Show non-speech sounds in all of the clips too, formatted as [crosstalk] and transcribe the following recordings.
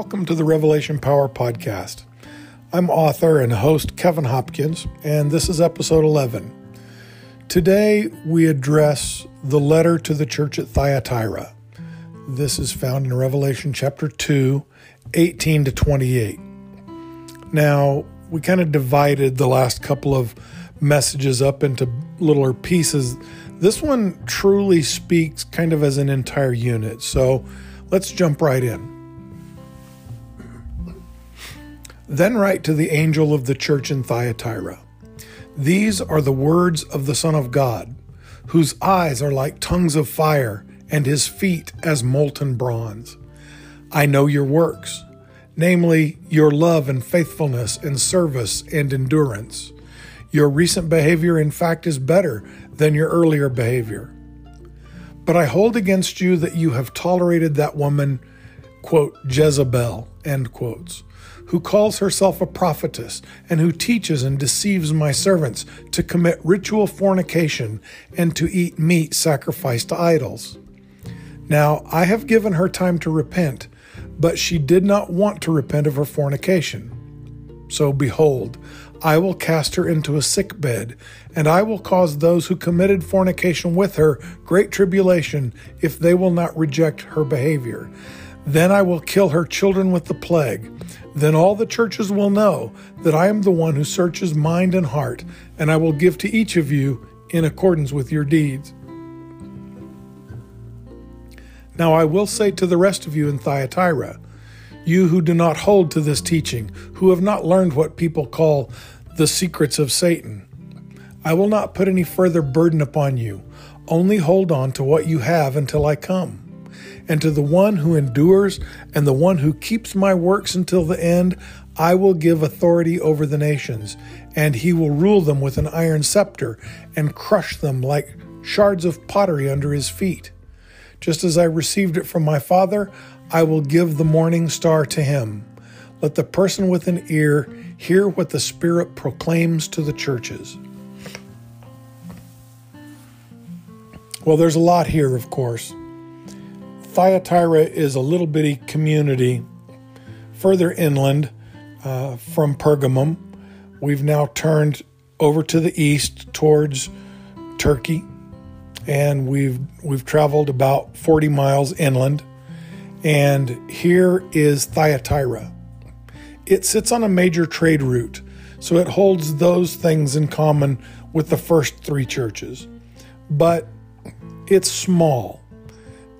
Welcome to the Revelation Power Podcast. I'm author and host Kevin Hopkins, and this is episode 11. Today we address the letter to the church at Thyatira. This is found in Revelation chapter 2, 18 to 28. Now, we kind of divided the last couple of messages up into littler pieces. This one truly speaks kind of as an entire unit. So let's jump right in. Then write to the angel of the church in Thyatira These are the words of the Son of God, whose eyes are like tongues of fire, and his feet as molten bronze. I know your works, namely your love and faithfulness and service and endurance. Your recent behavior, in fact, is better than your earlier behavior. But I hold against you that you have tolerated that woman, quote, Jezebel, end quotes who calls herself a prophetess, and who teaches and deceives my servants to commit ritual fornication and to eat meat sacrificed to idols. Now I have given her time to repent, but she did not want to repent of her fornication. So behold, I will cast her into a sick bed, and I will cause those who committed fornication with her great tribulation if they will not reject her behavior. Then I will kill her children with the plague. Then all the churches will know that I am the one who searches mind and heart, and I will give to each of you in accordance with your deeds. Now I will say to the rest of you in Thyatira, you who do not hold to this teaching, who have not learned what people call the secrets of Satan, I will not put any further burden upon you. Only hold on to what you have until I come. And to the one who endures and the one who keeps my works until the end, I will give authority over the nations, and he will rule them with an iron scepter and crush them like shards of pottery under his feet. Just as I received it from my Father, I will give the morning star to him. Let the person with an ear hear what the Spirit proclaims to the churches. Well, there's a lot here, of course. Thyatira is a little bitty community further inland uh, from Pergamum. We've now turned over to the east towards Turkey, and we've we've traveled about 40 miles inland. And here is Thyatira. It sits on a major trade route, so it holds those things in common with the first three churches. But it's small.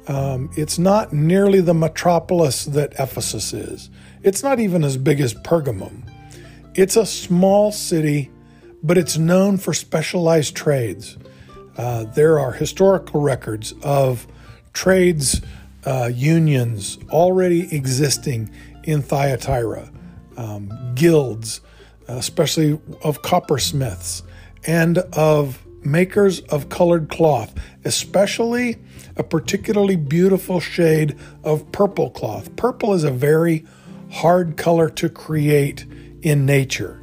Um, it's not nearly the metropolis that Ephesus is. It's not even as big as Pergamum. It's a small city, but it's known for specialized trades. Uh, there are historical records of trades uh, unions already existing in Thyatira, um, guilds, especially of coppersmiths, and of makers of colored cloth, especially a particularly beautiful shade of purple cloth. Purple is a very hard color to create in nature.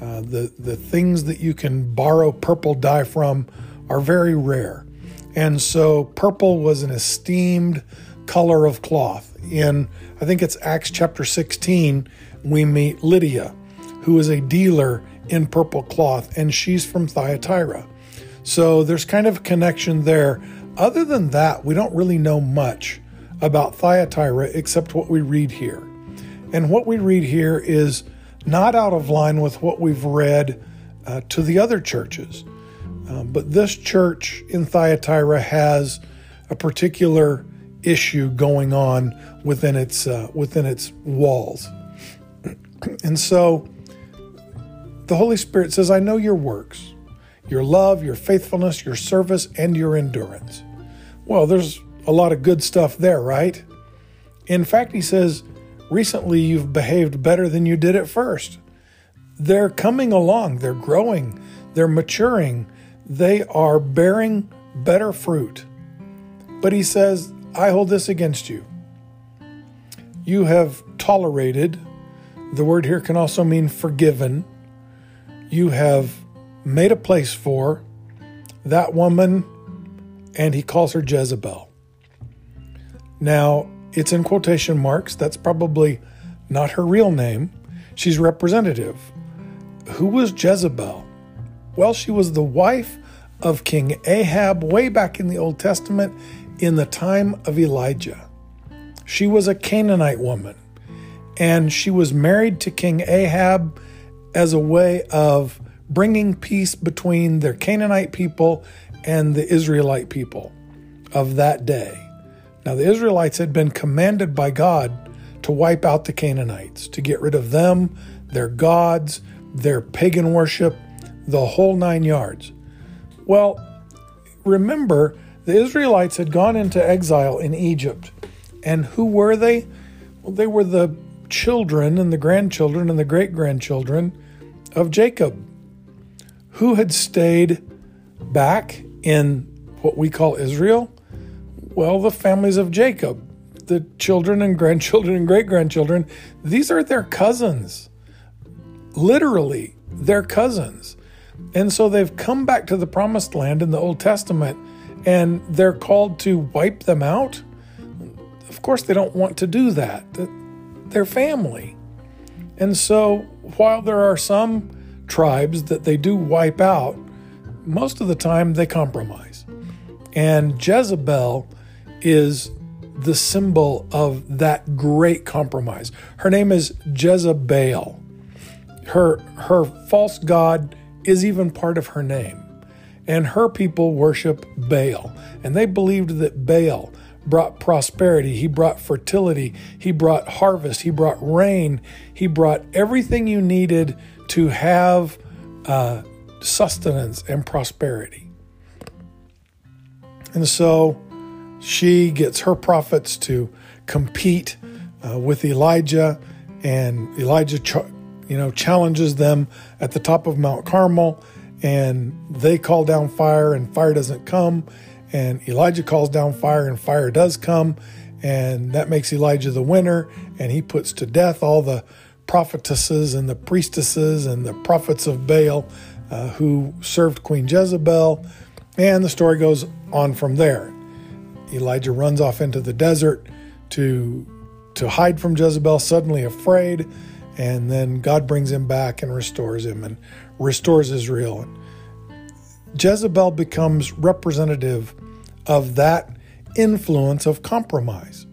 Uh, the, the things that you can borrow purple dye from are very rare. And so purple was an esteemed color of cloth. In, I think it's Acts chapter 16, we meet Lydia, who is a dealer in purple cloth, and she's from Thyatira. So there's kind of a connection there. Other than that, we don't really know much about Thyatira except what we read here. And what we read here is not out of line with what we've read uh, to the other churches. Um, but this church in Thyatira has a particular issue going on within its uh, within its walls. [clears throat] and so the Holy Spirit says, I know your works your love, your faithfulness, your service, and your endurance. Well, there's a lot of good stuff there, right? In fact, he says, recently you've behaved better than you did at first. They're coming along, they're growing, they're maturing, they are bearing better fruit. But he says, I hold this against you. You have tolerated, the word here can also mean forgiven. You have made a place for that woman, and he calls her Jezebel. Now, It's in quotation marks. That's probably not her real name. She's representative. Who was Jezebel? Well, she was the wife of King Ahab way back in the Old Testament in the time of Elijah. She was a Canaanite woman, and she was married to King Ahab as a way of bringing peace between their Canaanite people and the Israelite people of that day. Now, the Israelites had been commanded by God to wipe out the Canaanites, to get rid of them, their gods, their pagan worship, the whole nine yards. Well, remember, the Israelites had gone into exile in Egypt. And who were they? Well, they were the children and the grandchildren and the great grandchildren of Jacob, who had stayed back in what we call Israel. Well, the families of Jacob, the children and grandchildren and great grandchildren, these are their cousins. Literally, their cousins. And so they've come back to the promised land in the Old Testament and they're called to wipe them out. Of course, they don't want to do that. They're family. And so while there are some tribes that they do wipe out, most of the time they compromise. And Jezebel is the symbol of that great compromise. Her name is Jezebel. Her her false god is even part of her name. And her people worship Baal. And they believed that Baal brought prosperity, he brought fertility, he brought harvest, he brought rain, he brought everything you needed to have uh, sustenance and prosperity. And so she gets her prophets to compete uh, with Elijah, and Elijah, ch- you know, challenges them at the top of Mount Carmel, and they call down fire, and fire doesn't come, and Elijah calls down fire, and fire does come, and that makes Elijah the winner, and he puts to death all the prophetesses and the priestesses and the prophets of Baal uh, who served Queen Jezebel, and the story goes on from there. Elijah runs off into the desert to to hide from Jezebel, suddenly afraid, and then God brings him back and restores him and restores Israel. Jezebel becomes representative of that influence of compromise.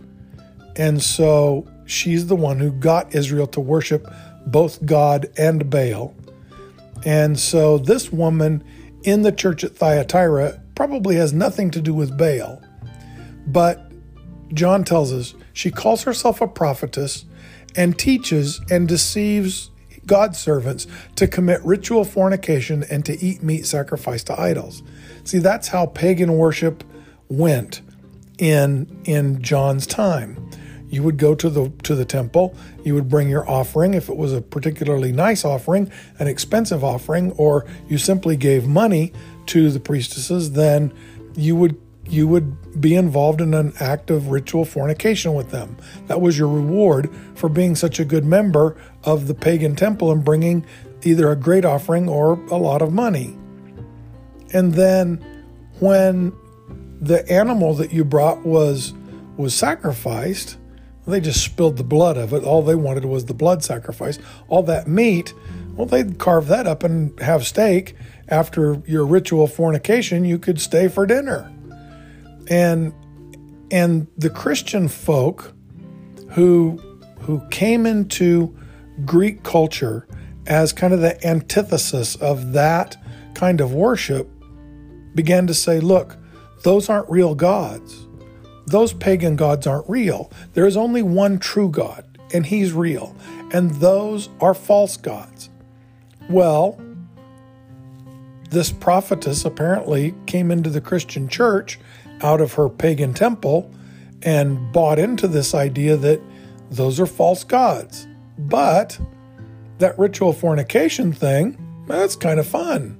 And so she's the one who got Israel to worship both God and Baal. And so this woman in the church at Thyatira probably has nothing to do with Baal. But John tells us she calls herself a prophetess and teaches and deceives God's servants to commit ritual fornication and to eat meat sacrificed to idols. See, that's how pagan worship went in in John's time. You would go to the to the temple, you would bring your offering if it was a particularly nice offering, an expensive offering, or you simply gave money to the priestesses, then you would you would be involved in an act of ritual fornication with them. That was your reward for being such a good member of the pagan temple and bringing either a great offering or a lot of money. And then when the animal that you brought was was sacrificed, they just spilled the blood of it. All they wanted was the blood sacrifice. All that meat, well, they'd carve that up and have steak. After your ritual fornication, you could stay for dinner and and the Christian folk who who came into Greek culture as kind of the antithesis of that kind of worship began to say, look, those aren't real gods. Those pagan gods aren't real. There is only one true God, and he's real. And those are false gods. Well, this prophetess apparently came into the Christian church out of her pagan temple and bought into this idea that those are false gods. But that ritual fornication thing, that's kind of fun.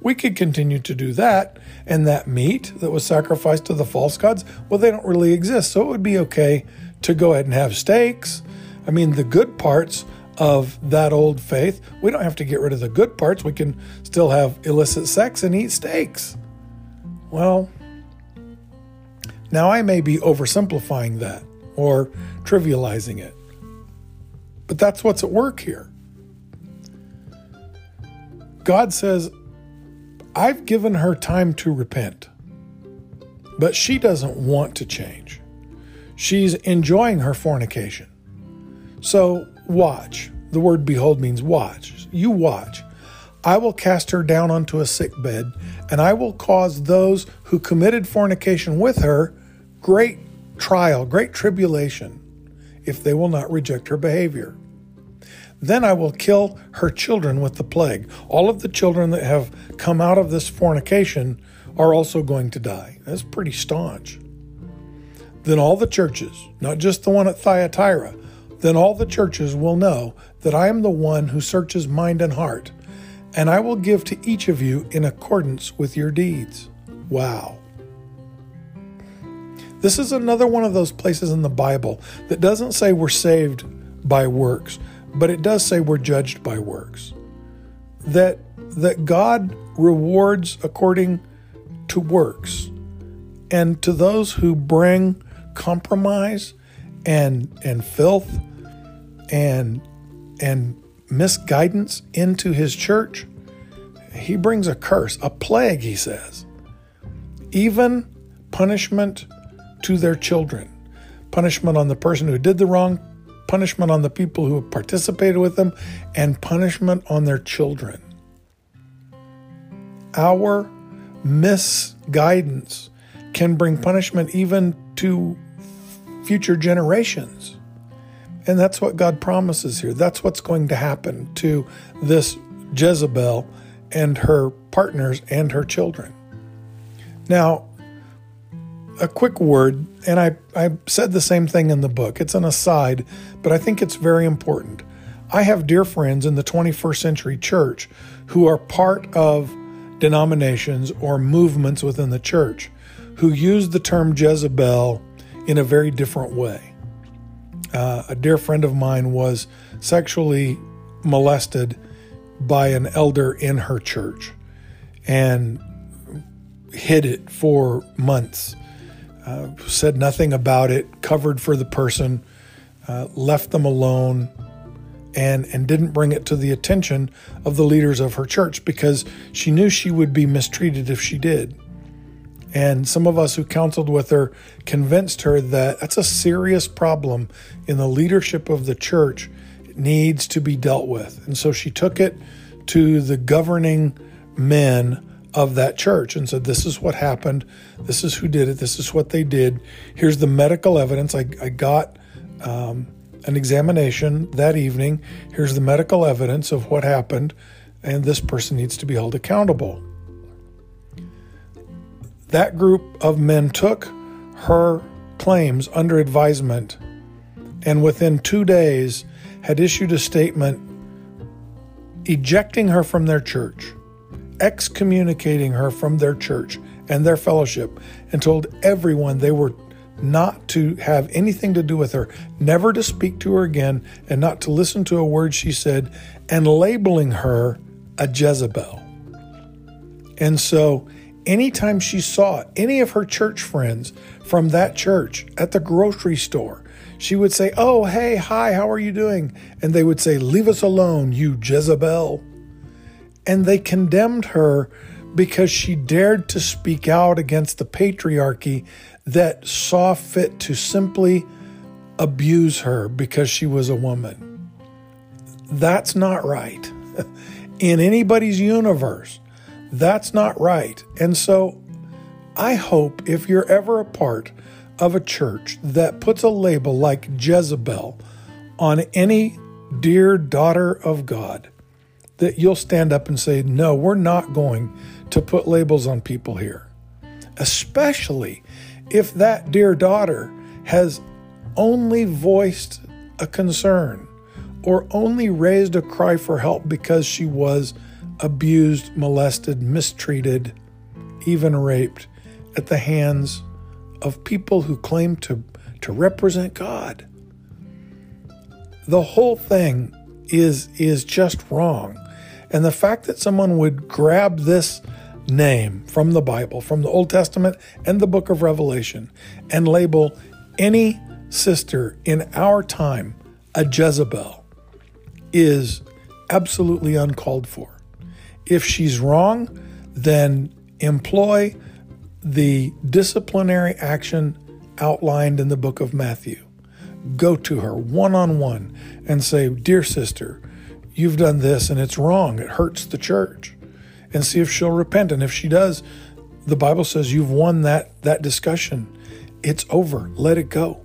We could continue to do that. And that meat that was sacrificed to the false gods, well, they don't really exist. So it would be okay to go ahead and have steaks. I mean, the good parts of that old faith, we don't have to get rid of the good parts. We can still have illicit sex and eat steaks. Well, now, I may be oversimplifying that. or trivializing it. But that's what's at work here. God says, I've given her time to repent, but she doesn't want to change. She's enjoying her fornication. So watch. The word behold means watch. You watch. I will cast her down onto a sick bed, and I will cause those who committed fornication with her great trial, great tribulation, if they will not reject her behavior. Then I will kill her children with the plague. All of the children that have come out of this fornication are also going to die. That's pretty staunch. Then all the churches, not just the one at Thyatira, then all the churches will know that I am the one who searches mind and heart, and I will give to each of you in accordance with your deeds. Wow. This is another one of those places in the Bible that doesn't say we're saved by works, but it does say we're judged by works. That that God rewards according to works. And to those who bring compromise and and filth and and misguidance into his church, he brings a curse, a plague, he says. Even punishment to their children. Punishment on the person who did the wrong, punishment on the people who have participated with them, and punishment on their children. Our misguidance can bring punishment even to future generations. And that's what God promises here. That's what's going to happen to this Jezebel and her partners and her children. Now, a quick word, and I, I said the same thing in the book. It's an aside, but I think it's very important. I have dear friends in the 21st century church who are part of denominations or movements within the church who use the term Jezebel in a very different way. Uh, a dear friend of mine was sexually molested by an elder in her church and hid it for months uh, said nothing about it, covered for the person, uh, left them alone, and and didn't bring it to the attention of the leaders of her church because she knew she would be mistreated if she did. And some of us who counseled with her convinced her that that's a serious problem in the leadership of the church. It needs to be dealt with. And so she took it to the governing men of that church and said, This is what happened. This is who did it. This is what they did. Here's the medical evidence. I, I got um, an examination that evening. Here's the medical evidence of what happened, and this person needs to be held accountable. That group of men took her claims under advisement and within two days had issued a statement ejecting her from their church excommunicating her from their church and their fellowship and told everyone they were not to have anything to do with her, never to speak to her again, and not to listen to a word she said, and labeling her a Jezebel. And so, anytime she saw any of her church friends from that church at the grocery store, she would say, Oh, hey, hi, how are you doing? And they would say, Leave us alone, you Jezebel and they condemned her because she dared to speak out against the patriarchy that saw fit to simply abuse her because she was a woman. That's not right. [laughs] In anybody's universe, that's not right. And so I hope if you're ever a part of a church that puts a label like Jezebel on any dear daughter of God, that you'll stand up and say, No, we're not going to put labels on people here. Especially if that dear daughter has only voiced a concern or only raised a cry for help because she was abused, molested, mistreated, even raped at the hands of people who claim to, to represent God. The whole thing is, is just wrong. And the fact that someone would grab this name from the Bible, from the Old Testament and the book of Revelation, and label any sister in our time, a Jezebel, is absolutely uncalled for. If she's wrong, then employ the disciplinary action outlined in the book of Matthew. Go to her one on one and say, Dear sister, you've done this and it's wrong. It hurts the church. And see if she'll repent. And if she does, the Bible says you've won that, that discussion. It's over. Let it go.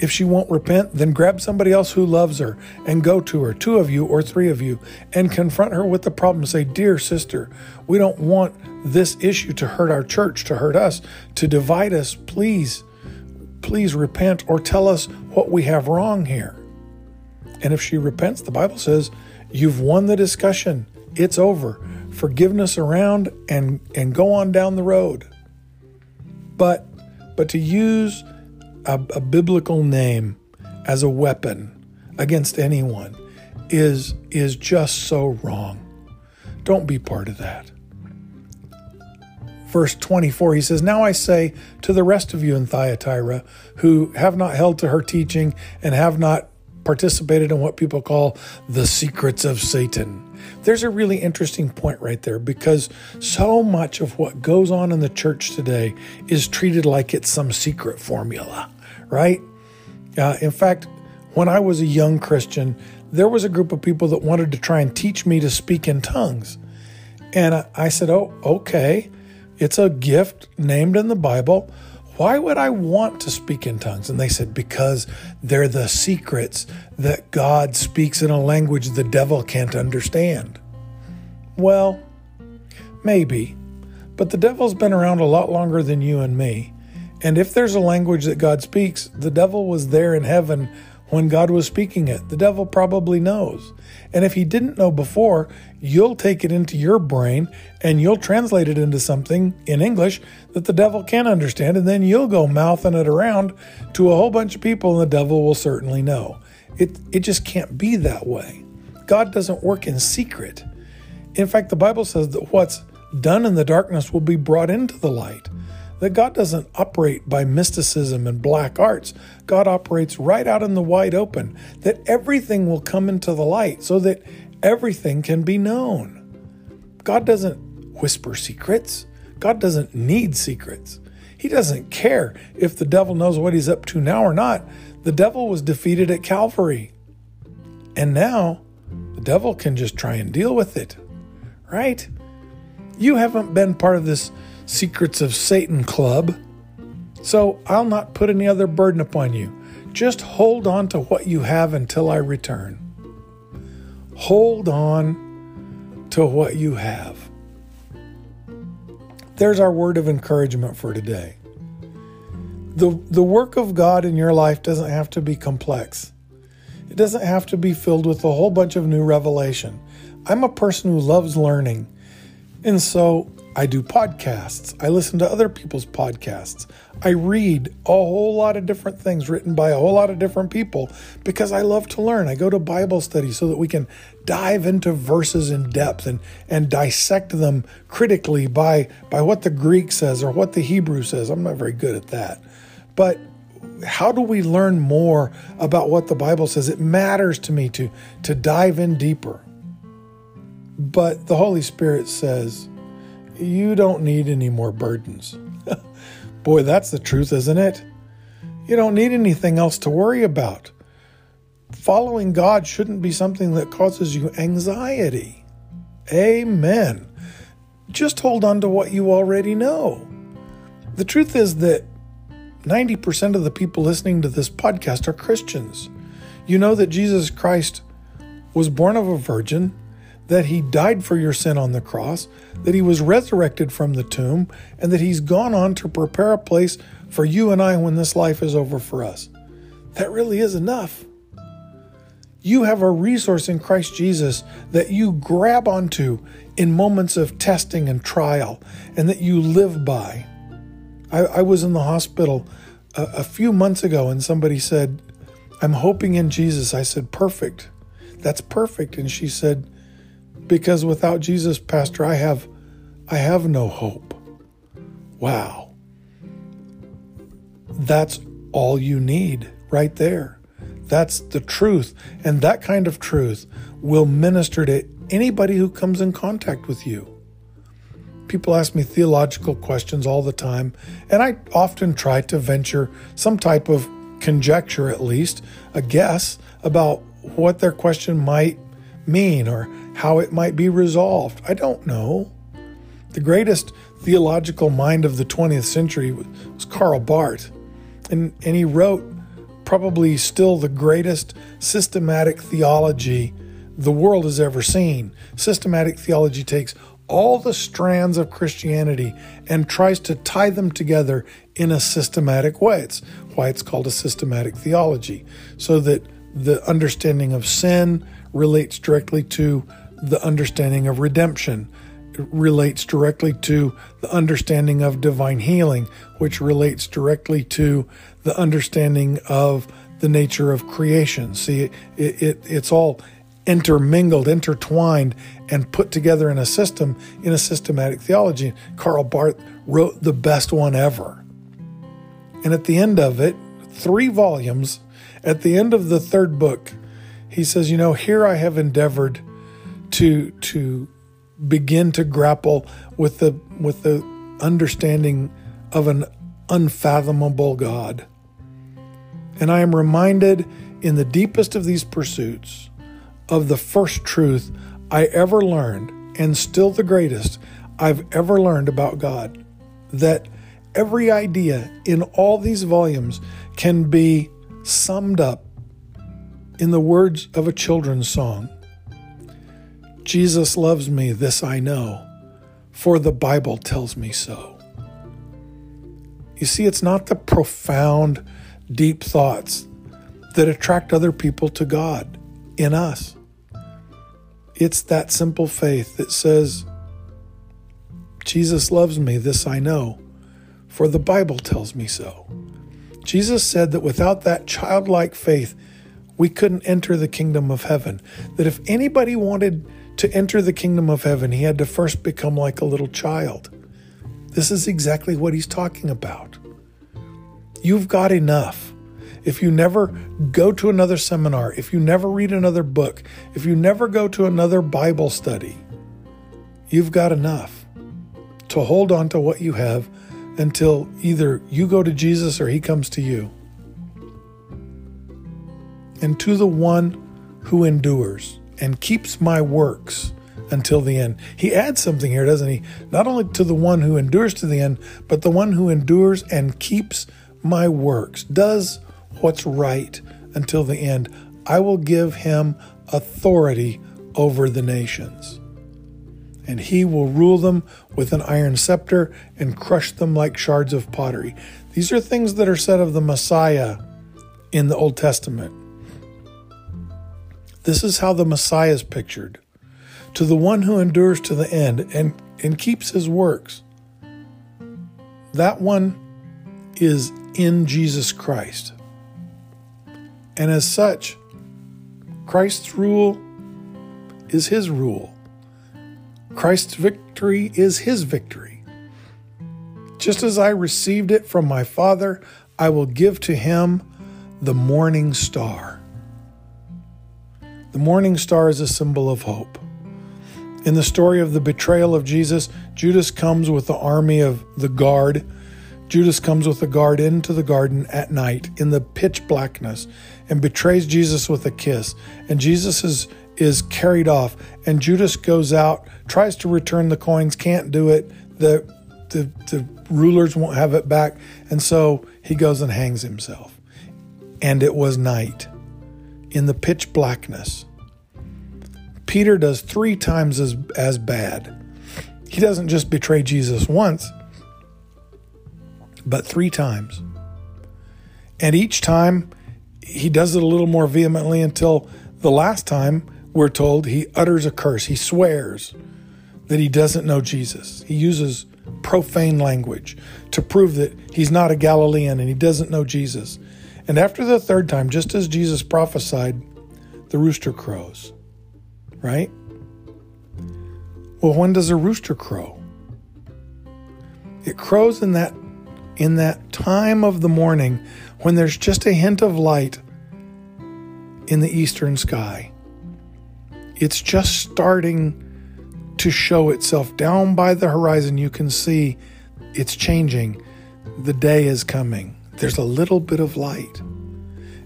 If she won't repent, then grab somebody else who loves her and go to her, two of you or three of you, and confront her with the problem. Say, Dear sister, we don't want this issue to hurt our church, to hurt us, to divide us. Please, please repent or tell us what we have wrong here. And if she repents, the Bible says, You've won the discussion. It's over. Forgiveness around and, and go on down the road. But but to use a, a biblical name as a weapon against anyone is is just so wrong. Don't be part of that. Verse 24, he says, Now I say to the rest of you in Thyatira who have not held to her teaching and have not participated in what people call the secrets of Satan. There's a really interesting point right there because so much of what goes on in the church today is treated like it's some secret formula right? Uh, in fact, when I was a young Christian, there was a group of people that wanted to try and teach me to speak in tongues. And I said, Oh, okay. It's a gift named in the Bible. Why would I want to speak in tongues? And they said, Because they're the secrets that God speaks in a language the devil can't understand. Well, maybe. But the devil's been around a lot longer than you and me. And if there's a language that God speaks, the devil was there in heaven when God was speaking it. The devil probably knows. And if he didn't know before, you'll take it into your brain and you'll translate it into something in English that the devil can't understand. And then you'll go mouthing it around to a whole bunch of people, and the devil will certainly know. It, it just can't be that way. God doesn't work in secret. In fact, the Bible says that what's done in the darkness will be brought into the light that God doesn't operate by mysticism and black arts. God operates right out in the wide open, that everything will come into the light so that everything can be known. God doesn't whisper secrets, God doesn't need secrets. He doesn't care if the devil knows what he's up to now or not. The devil was defeated at Calvary. And now the devil can just try and deal with it, right? You haven't been part of this Secrets of Satan Club. So I'll not put any other burden upon you. Just hold on to what you have until I return. Hold on to what you have. There's our word of encouragement for today. The, the work of God in your life doesn't have to be complex. It doesn't have to be filled with a whole bunch of new revelation. I'm a person who loves learning. And so I do podcasts. I listen to other people's podcasts. I read a whole lot of different things written by a whole lot of different people because I love to learn. I go to Bible study so that we can dive into verses in depth and, and dissect them critically by, by what the Greek says or what the Hebrew says. I'm not very good at that. But how do we learn more about what the Bible says? It matters to me to, to dive in deeper. But the Holy Spirit says, you don't need any more burdens. [laughs] Boy, that's the truth, isn't it? You don't need anything else to worry about. Following God shouldn't be something that causes you anxiety. Amen. Just hold on to what you already know. The truth is that 90% of the people listening to this podcast are Christians. You know that Jesus Christ was born of a virgin, that he died for your sin on the cross, that he was resurrected from the tomb, and that he's gone on to prepare a place for you and I when this life is over for us. That really is enough. You have a resource in Christ Jesus that you grab onto in moments of testing and trial and that you live by. I, I was in the hospital a, a few months ago and somebody said, I'm hoping in Jesus. I said, Perfect. That's perfect. And she said, because without Jesus, pastor, I have I have no hope. Wow. That's all you need right there. That's the truth. And that kind of truth will minister to anybody who comes in contact with you. People ask me theological questions all the time, and I often try to venture some type of conjecture, at least, a guess about what their question might mean or how it might be resolved. I don't know. The greatest theological mind of the 20th century was Karl Barth, and, and he wrote probably still the greatest systematic theology the world has ever seen. Systematic theology takes all the strands of Christianity and tries to tie them together in a systematic way. It's why it's called a systematic theology, so that the understanding of sin relates directly to the understanding of redemption, it relates directly to the understanding of divine healing, which relates directly to the understanding of the nature of creation. See, it, it, it's all intermingled, intertwined, and put together in a system, in a systematic theology. Karl Barth wrote the best one ever. And at the end of it, three volumes, at the end of the third book, he says, You know, here I have endeavored to, to begin to grapple with the, with the understanding of an unfathomable God. And I am reminded in the deepest of these pursuits of the first truth I ever learned, and still the greatest I've ever learned about God. That every idea in all these volumes can be summed up in the words of a children's song Jesus loves me, this I know, for the Bible tells me so. You see, it's not the profound, deep thoughts that attract other people to God in us. It's that simple faith that says, Jesus loves me, this I know, for the Bible tells me so. Jesus said that without that childlike faith, we couldn't enter the kingdom of heaven. That if anybody wanted to enter the kingdom of heaven, he had to first become like a little child. This is exactly what he's talking about. You've got enough if you never go to another seminar, if you never read another book, if you never go to another Bible study, you've got enough to hold on to what you have until either you go to Jesus or he comes to you. And to the one who endures and keeps my works until the end. He adds something here, doesn't he? Not only to the one who endures to the end, but the one who endures and keeps my works, does what's right until the end. I will give him authority over the nations. And he will rule them with an iron scepter and crush them like shards of pottery. These are things that are said of the Messiah in the Old Testament. This is how the Messiah is pictured to the one who endures to the end and, and keeps his works. That one is in Jesus Christ. And as such, Christ's rule is his rule. Christ's victory is his victory. Just as I received it from my Father, I will give to him the morning star. The morning star is a symbol of hope. In the story of the betrayal of Jesus, Judas comes with the army of the guard Judas comes with the guard into the garden at night in the pitch blackness and betrays Jesus with a kiss. And Jesus is, is carried off. And Judas goes out, tries to return the coins, can't do it. The, the, the rulers won't have it back. And so he goes and hangs himself. And it was night in the pitch blackness. Peter does three times as, as bad. He doesn't just betray Jesus once but three times. And each time he does it a little more vehemently until the last time we're told he utters a curse. He swears that he doesn't know Jesus. He uses profane language to prove that he's not a Galilean and he doesn't know Jesus. And after the third time, just as Jesus prophesied, the rooster crows. Right? Well, when does a rooster crow? It crows in that in that time of the morning when there's just a hint of light in the eastern sky. It's just starting to show itself down by the horizon. You can see it's changing. The day is coming. There's a little bit of light.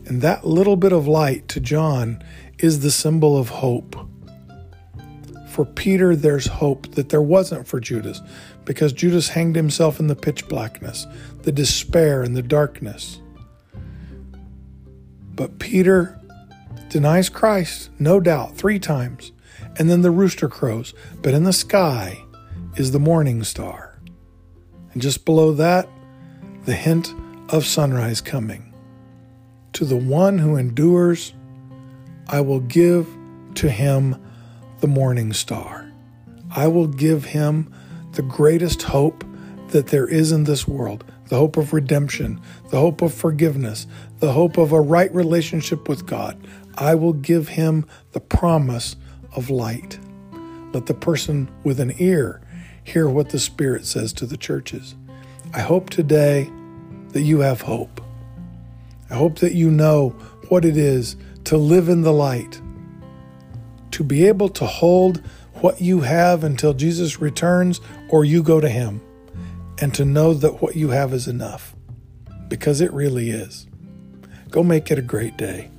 And that little bit of light to John is the symbol of hope. For Peter, there's hope that there wasn't for Judas because Judas hanged himself in the pitch blackness, the despair, and the darkness. But Peter denies Christ, no doubt, three times, and then the rooster crows. But in the sky is the morning star. And just below that, the hint of sunrise coming. To the one who endures, I will give to him the morning star. I will give him the greatest hope that there is in this world the hope of redemption, the hope of forgiveness, the hope of a right relationship with God. I will give him the promise of light. Let the person with an ear hear what the Spirit says to the churches. I hope today that you have hope. I hope that you know what it is to live in the light, to be able to hold what you have until Jesus returns or you go to Him, and to know that what you have is enough, because it really is. Go make it a great day.